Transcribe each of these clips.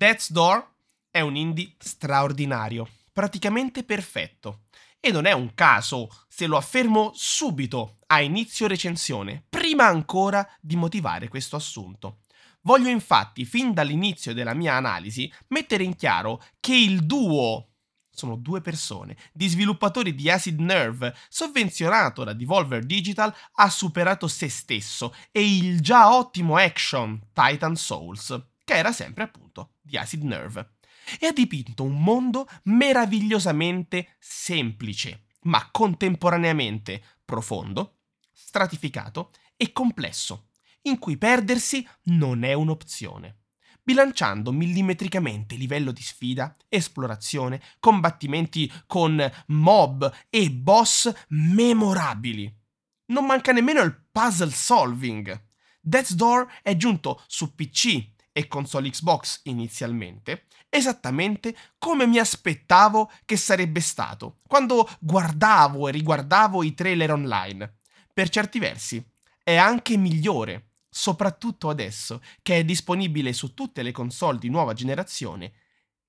Death's Door è un indie straordinario, praticamente perfetto. E non è un caso se lo affermo subito a inizio recensione, prima ancora di motivare questo assunto. Voglio infatti, fin dall'inizio della mia analisi, mettere in chiaro che il duo sono due persone, di sviluppatori di Acid Nerve, sovvenzionato da Devolver Digital, ha superato se stesso e il già ottimo action Titan Souls, che era sempre appunto di Acid Nerve, e ha dipinto un mondo meravigliosamente semplice, ma contemporaneamente profondo, stratificato e complesso in cui perdersi non è un'opzione, bilanciando millimetricamente livello di sfida, esplorazione, combattimenti con mob e boss memorabili. Non manca nemmeno il puzzle solving. Death's Door è giunto su PC e console Xbox inizialmente, esattamente come mi aspettavo che sarebbe stato quando guardavo e riguardavo i trailer online. Per certi versi è anche migliore soprattutto adesso che è disponibile su tutte le console di nuova generazione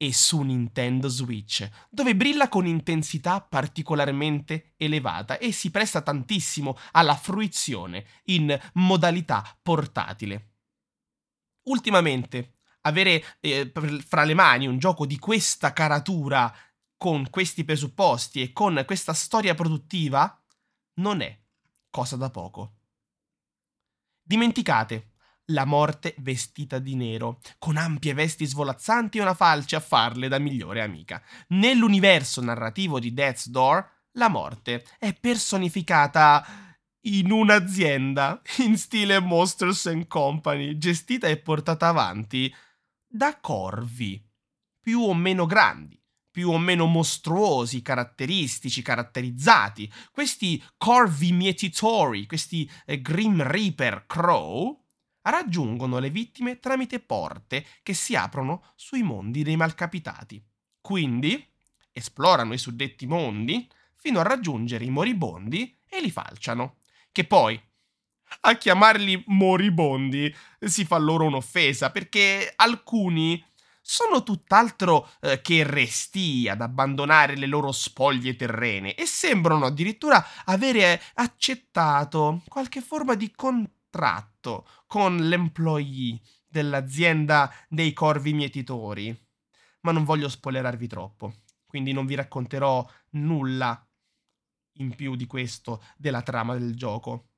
e su Nintendo Switch, dove brilla con intensità particolarmente elevata e si presta tantissimo alla fruizione in modalità portatile. Ultimamente, avere eh, fra le mani un gioco di questa caratura, con questi presupposti e con questa storia produttiva, non è cosa da poco. Dimenticate la morte vestita di nero, con ampie vesti svolazzanti e una falce a farle da migliore amica. Nell'universo narrativo di Death's Door, la morte è personificata in un'azienda in stile Monsters and Company, gestita e portata avanti da corvi, più o meno grandi più o meno mostruosi, caratteristici, caratterizzati. Questi corvi mietitori, questi eh, Grim Reaper Crow, raggiungono le vittime tramite porte che si aprono sui mondi dei malcapitati. Quindi esplorano i suddetti mondi fino a raggiungere i moribondi e li falciano. Che poi, a chiamarli moribondi si fa loro un'offesa, perché alcuni sono tutt'altro eh, che resti ad abbandonare le loro spoglie terrene e sembrano addirittura avere accettato qualche forma di contratto con l'employee dell'azienda dei corvi mietitori. Ma non voglio spoilerarvi troppo, quindi non vi racconterò nulla in più di questo della trama del gioco.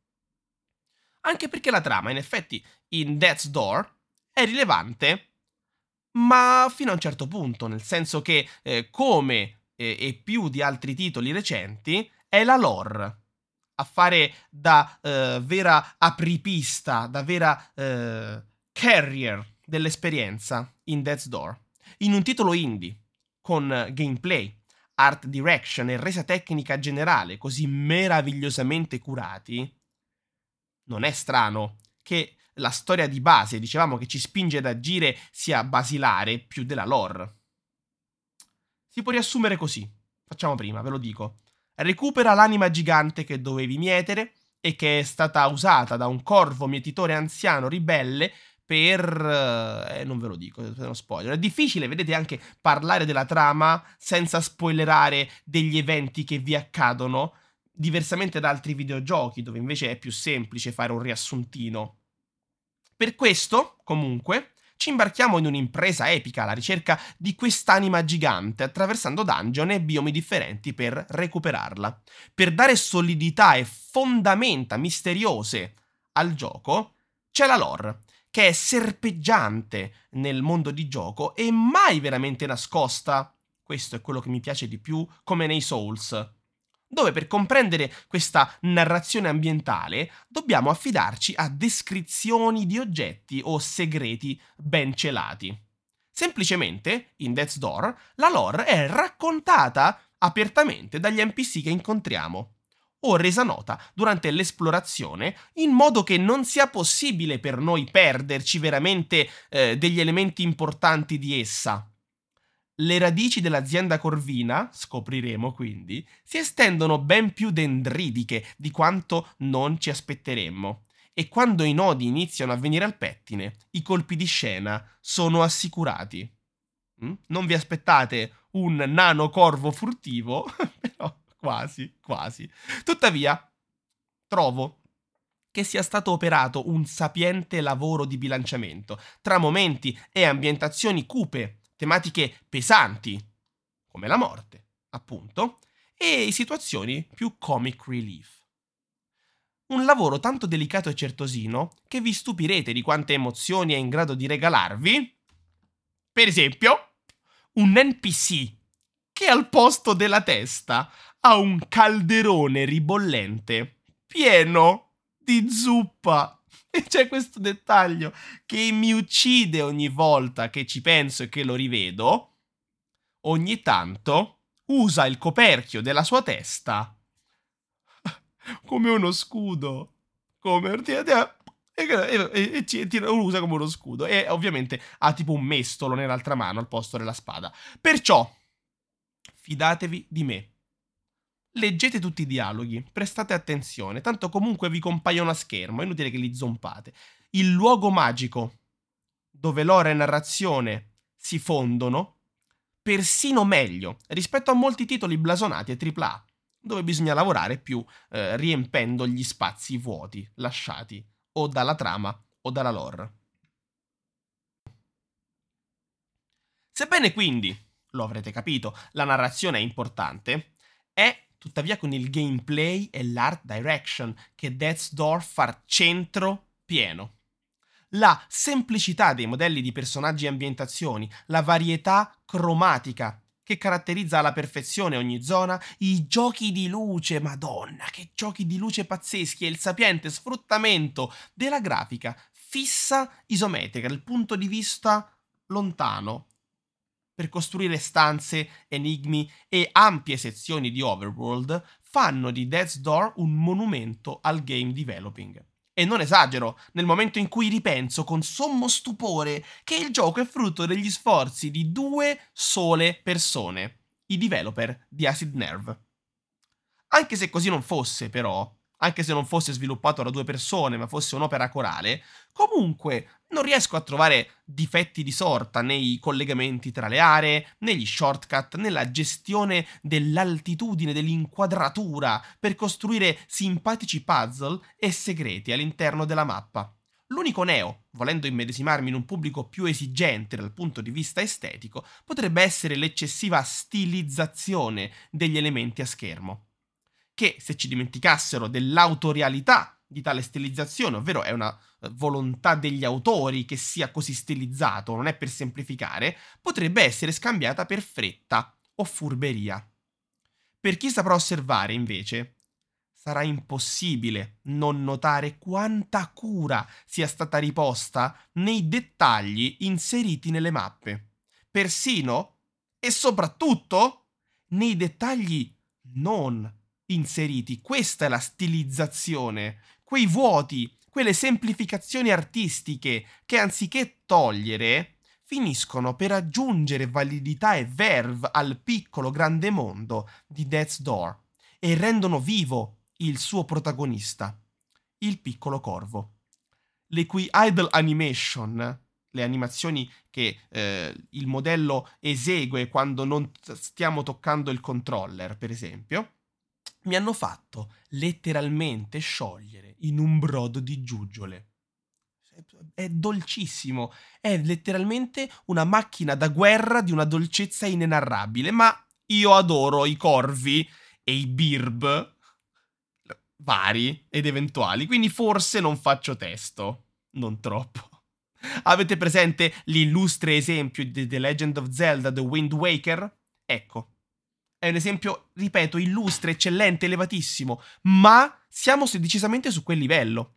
Anche perché la trama, in effetti, in Death's Door è rilevante ma fino a un certo punto, nel senso che eh, come eh, e più di altri titoli recenti è la lore a fare da eh, vera apripista, da vera eh, carrier dell'esperienza in Death's Door. In un titolo indie, con gameplay, art direction e resa tecnica generale così meravigliosamente curati, non è strano che la storia di base, dicevamo che ci spinge ad agire, sia basilare più della lore. Si può riassumere così. Facciamo prima, ve lo dico. Recupera l'anima gigante che dovevi mietere e che è stata usata da un corvo mietitore anziano ribelle per... Eh, non ve lo dico, è uno spoiler. È difficile, vedete, anche parlare della trama senza spoilerare degli eventi che vi accadono, diversamente da altri videogiochi, dove invece è più semplice fare un riassuntino. Per questo, comunque, ci imbarchiamo in un'impresa epica alla ricerca di quest'anima gigante, attraversando dungeon e biomi differenti per recuperarla. Per dare solidità e fondamenta misteriose al gioco, c'è la lore, che è serpeggiante nel mondo di gioco e mai veramente nascosta. Questo è quello che mi piace di più, come nei Souls dove per comprendere questa narrazione ambientale dobbiamo affidarci a descrizioni di oggetti o segreti ben celati. Semplicemente, in Death's Door, la lore è raccontata apertamente dagli NPC che incontriamo o resa nota durante l'esplorazione in modo che non sia possibile per noi perderci veramente eh, degli elementi importanti di essa. Le radici dell'azienda corvina, scopriremo quindi, si estendono ben più dendridiche di quanto non ci aspetteremmo. E quando i nodi iniziano a venire al pettine, i colpi di scena sono assicurati. Mm? Non vi aspettate un nano corvo furtivo, però quasi, quasi. Tuttavia, trovo che sia stato operato un sapiente lavoro di bilanciamento tra momenti e ambientazioni cupe, tematiche pesanti, come la morte, appunto, e situazioni più comic relief. Un lavoro tanto delicato e certosino che vi stupirete di quante emozioni è in grado di regalarvi. Per esempio, un NPC che al posto della testa ha un calderone ribollente pieno di zuppa. E c'è questo dettaglio che mi uccide ogni volta che ci penso e che lo rivedo. Ogni tanto usa il coperchio della sua testa come uno scudo. Come e, e, e, lo usa come uno scudo. E ovviamente ha tipo un mestolo nell'altra mano al posto della spada. Perciò, fidatevi di me. Leggete tutti i dialoghi, prestate attenzione, tanto comunque vi compaiono a schermo, è inutile che li zompate. Il luogo magico, dove l'ora e narrazione si fondono, persino meglio rispetto a molti titoli blasonati e AAA dove bisogna lavorare più eh, riempendo gli spazi vuoti lasciati o dalla trama o dalla lore. Sebbene quindi, lo avrete capito, la narrazione è importante, è tuttavia con il gameplay e l'art direction che Death's Door fa centro pieno. La semplicità dei modelli di personaggi e ambientazioni, la varietà cromatica che caratterizza alla perfezione ogni zona, i giochi di luce, madonna, che giochi di luce pazzeschi e il sapiente sfruttamento della grafica fissa isometrica dal punto di vista lontano per costruire stanze, enigmi e ampie sezioni di overworld fanno di Death's Door un monumento al game developing. E non esagero nel momento in cui ripenso con sommo stupore che il gioco è frutto degli sforzi di due sole persone, i developer di Acid Nerve. Anche se così non fosse, però, anche se non fosse sviluppato da due persone, ma fosse un'opera corale, comunque non riesco a trovare difetti di sorta nei collegamenti tra le aree, negli shortcut, nella gestione dell'altitudine, dell'inquadratura, per costruire simpatici puzzle e segreti all'interno della mappa. L'unico neo, volendo immedesimarmi in un pubblico più esigente dal punto di vista estetico, potrebbe essere l'eccessiva stilizzazione degli elementi a schermo che se ci dimenticassero dell'autorialità di tale stilizzazione, ovvero è una eh, volontà degli autori che sia così stilizzato, non è per semplificare, potrebbe essere scambiata per fretta o furberia. Per chi saprà osservare, invece, sarà impossibile non notare quanta cura sia stata riposta nei dettagli inseriti nelle mappe, persino e soprattutto nei dettagli non inseriti. Questa è la stilizzazione, quei vuoti, quelle semplificazioni artistiche che anziché togliere finiscono per aggiungere validità e verve al piccolo grande mondo di Death's Door e rendono vivo il suo protagonista, il piccolo corvo. Le cui idle animation, le animazioni che eh, il modello esegue quando non stiamo toccando il controller, per esempio, mi hanno fatto letteralmente sciogliere in un brodo di giuggiole. È dolcissimo, è letteralmente una macchina da guerra di una dolcezza inenarrabile, ma io adoro i corvi e i birb vari ed eventuali, quindi forse non faccio testo, non troppo. Avete presente l'illustre esempio di The Legend of Zelda The Wind Waker? Ecco, è un esempio, ripeto, illustre, eccellente, elevatissimo, ma siamo decisamente su quel livello.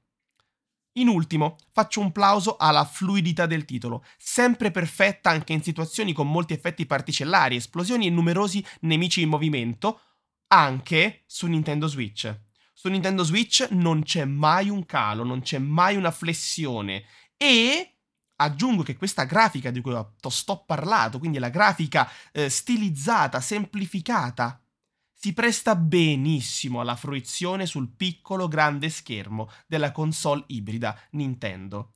In ultimo, faccio un plauso alla fluidità del titolo, sempre perfetta anche in situazioni con molti effetti particellari, esplosioni e numerosi nemici in movimento, anche su Nintendo Switch. Su Nintendo Switch non c'è mai un calo, non c'è mai una flessione e Aggiungo che questa grafica di cui sto parlato, quindi la grafica eh, stilizzata, semplificata, si presta benissimo alla fruizione sul piccolo grande schermo della console ibrida Nintendo.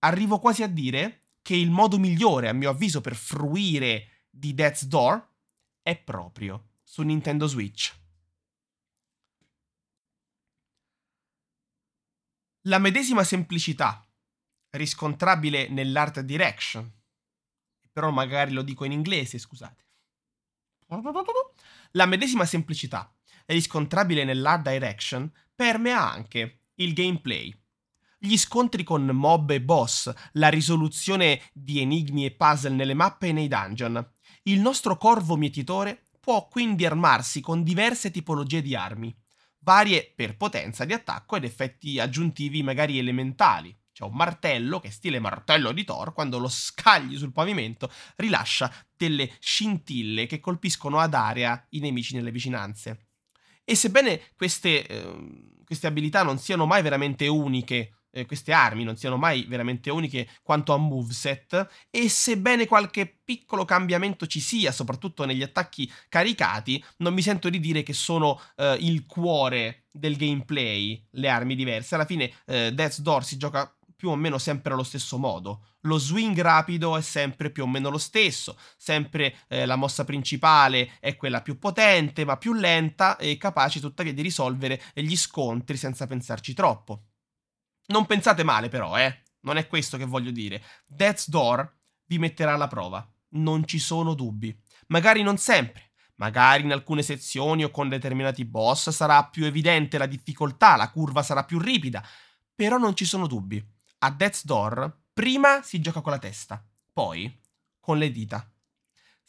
Arrivo quasi a dire che il modo migliore, a mio avviso, per fruire di Death's Door è proprio su Nintendo Switch. La medesima semplicità, riscontrabile nell'art direction, però magari lo dico in inglese, scusate. La medesima semplicità, riscontrabile nell'art direction, permea anche il gameplay. Gli scontri con mob e boss, la risoluzione di enigmi e puzzle nelle mappe e nei dungeon. Il nostro corvo mietitore può quindi armarsi con diverse tipologie di armi, varie per potenza di attacco ed effetti aggiuntivi magari elementali. C'è un martello che stile martello di Thor, quando lo scagli sul pavimento rilascia delle scintille che colpiscono ad area i nemici nelle vicinanze. E sebbene queste, eh, queste abilità non siano mai veramente uniche eh, queste armi non siano mai veramente uniche quanto a moveset e sebbene qualche piccolo cambiamento ci sia, soprattutto negli attacchi caricati, non mi sento di dire che sono eh, il cuore del gameplay, le armi diverse. Alla fine eh, Death's Door si gioca più o meno sempre allo stesso modo. Lo swing rapido è sempre più o meno lo stesso, sempre eh, la mossa principale è quella più potente, ma più lenta e capace tuttavia di risolvere gli scontri senza pensarci troppo. Non pensate male però, eh. Non è questo che voglio dire. Death's Door vi metterà alla prova. Non ci sono dubbi. Magari non sempre. Magari in alcune sezioni o con determinati boss sarà più evidente la difficoltà, la curva sarà più ripida. Però non ci sono dubbi. A Death's Door prima si gioca con la testa, poi con le dita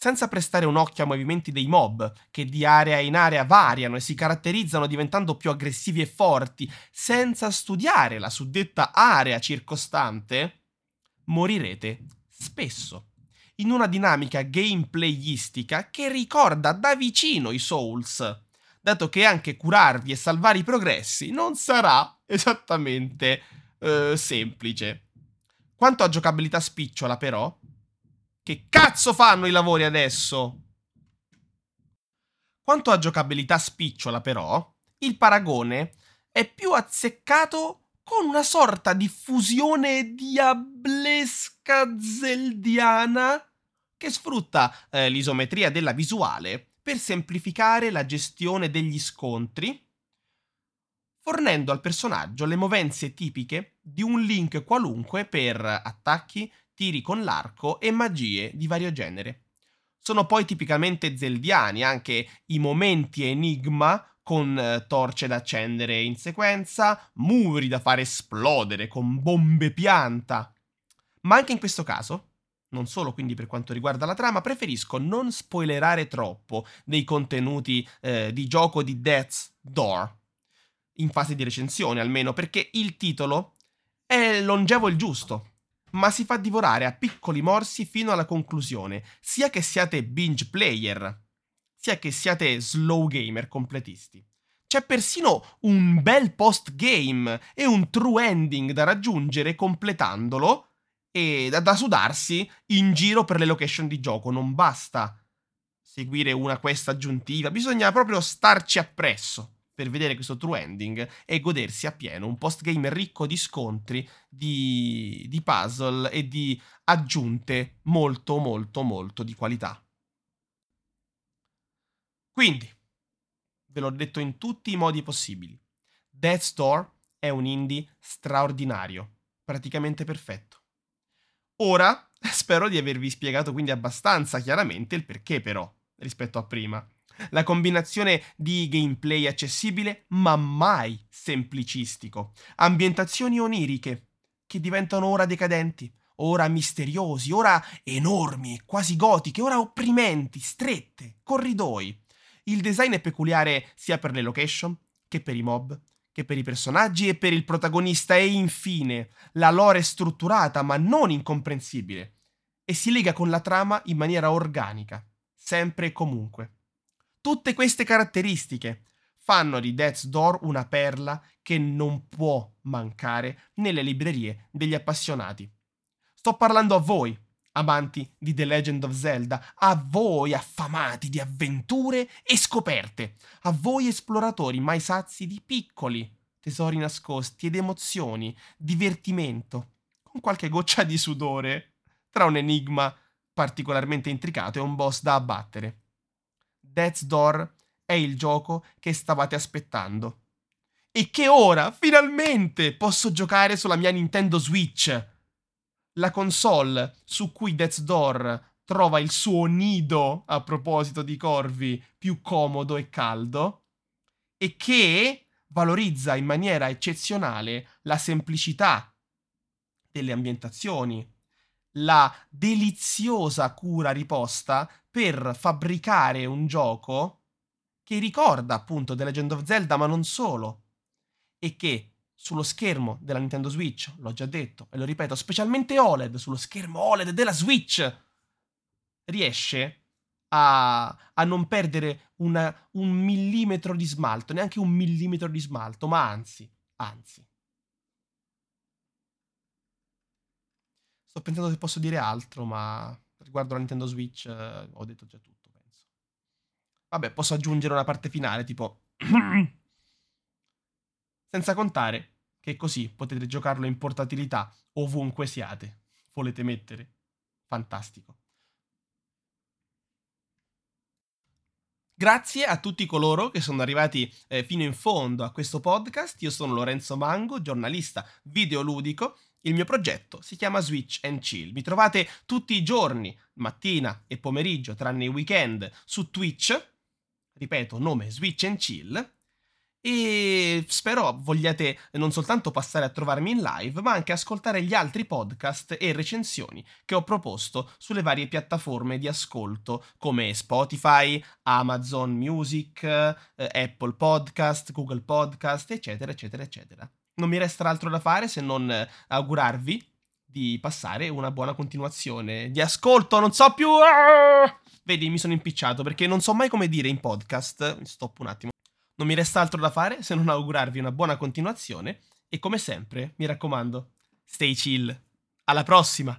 senza prestare un occhio ai movimenti dei mob, che di area in area variano e si caratterizzano diventando più aggressivi e forti, senza studiare la suddetta area circostante, morirete spesso. In una dinamica gameplayistica che ricorda da vicino i Souls, dato che anche curarvi e salvare i progressi non sarà esattamente eh, semplice. Quanto a giocabilità spicciola, però, che cazzo fanno i lavori adesso? Quanto a giocabilità spicciola, però, il paragone è più azzeccato con una sorta di fusione diablesca zeldiana che sfrutta eh, l'isometria della visuale per semplificare la gestione degli scontri, fornendo al personaggio le movenze tipiche di un link qualunque per attacchi, tiri con l'arco e magie di vario genere. Sono poi tipicamente zeldiani anche i momenti enigma con eh, torce da accendere in sequenza, muri da fare esplodere con bombe pianta. Ma anche in questo caso, non solo quindi per quanto riguarda la trama, preferisco non spoilerare troppo dei contenuti eh, di gioco di Death's Door, in fase di recensione almeno, perché il titolo è longevo il giusto ma si fa divorare a piccoli morsi fino alla conclusione, sia che siate binge player, sia che siate slow gamer completisti. C'è persino un bel post game e un true ending da raggiungere completandolo e da, da sudarsi in giro per le location di gioco. Non basta seguire una quest aggiuntiva, bisogna proprio starci appresso per vedere questo true ending e godersi appieno un postgame ricco di scontri, di, di puzzle e di aggiunte molto molto molto di qualità. Quindi, ve l'ho detto in tutti i modi possibili, Death Door è un indie straordinario, praticamente perfetto. Ora spero di avervi spiegato quindi abbastanza chiaramente il perché però, rispetto a prima la combinazione di gameplay accessibile ma mai semplicistico, ambientazioni oniriche che diventano ora decadenti, ora misteriosi, ora enormi, quasi gotiche, ora opprimenti, strette, corridoi. Il design è peculiare sia per le location che per i mob, che per i personaggi e per il protagonista e infine la lore è strutturata ma non incomprensibile e si lega con la trama in maniera organica, sempre e comunque. Tutte queste caratteristiche fanno di Death's Door una perla che non può mancare nelle librerie degli appassionati. Sto parlando a voi, amanti di The Legend of Zelda, a voi affamati di avventure e scoperte, a voi esploratori mai sazi di piccoli tesori nascosti ed emozioni, divertimento, con qualche goccia di sudore tra un enigma particolarmente intricato e un boss da abbattere. Death's Door è il gioco che stavate aspettando. E che ora, finalmente, posso giocare sulla mia Nintendo Switch. La console su cui Death's Door trova il suo nido, a proposito di corvi, più comodo e caldo, e che valorizza in maniera eccezionale la semplicità delle ambientazioni, la deliziosa cura riposta per fabbricare un gioco che ricorda appunto The Legend of Zelda, ma non solo, e che sullo schermo della Nintendo Switch, l'ho già detto e lo ripeto, specialmente OLED, sullo schermo OLED della Switch, riesce a, a non perdere una, un millimetro di smalto, neanche un millimetro di smalto, ma anzi, anzi. Sto pensando se posso dire altro, ma riguardo la Nintendo Switch eh, ho detto già tutto, penso. Vabbè, posso aggiungere una parte finale, tipo... Senza contare che così potete giocarlo in portatilità ovunque siate. Volete mettere? Fantastico. Grazie a tutti coloro che sono arrivati eh, fino in fondo a questo podcast. Io sono Lorenzo Mango, giornalista videoludico. Il mio progetto si chiama Switch and Chill. Mi trovate tutti i giorni, mattina e pomeriggio, tranne i weekend, su Twitch. Ripeto, nome Switch and Chill e spero vogliate non soltanto passare a trovarmi in live, ma anche ascoltare gli altri podcast e recensioni che ho proposto sulle varie piattaforme di ascolto come Spotify, Amazon Music, eh, Apple Podcast, Google Podcast, eccetera, eccetera, eccetera. Non mi resta altro da fare se non augurarvi di passare una buona continuazione di ascolto, non so più... Ah! Vedi, mi sono impicciato perché non so mai come dire in podcast. Stop un attimo. Non mi resta altro da fare se non augurarvi una buona continuazione e come sempre, mi raccomando, stay chill. Alla prossima!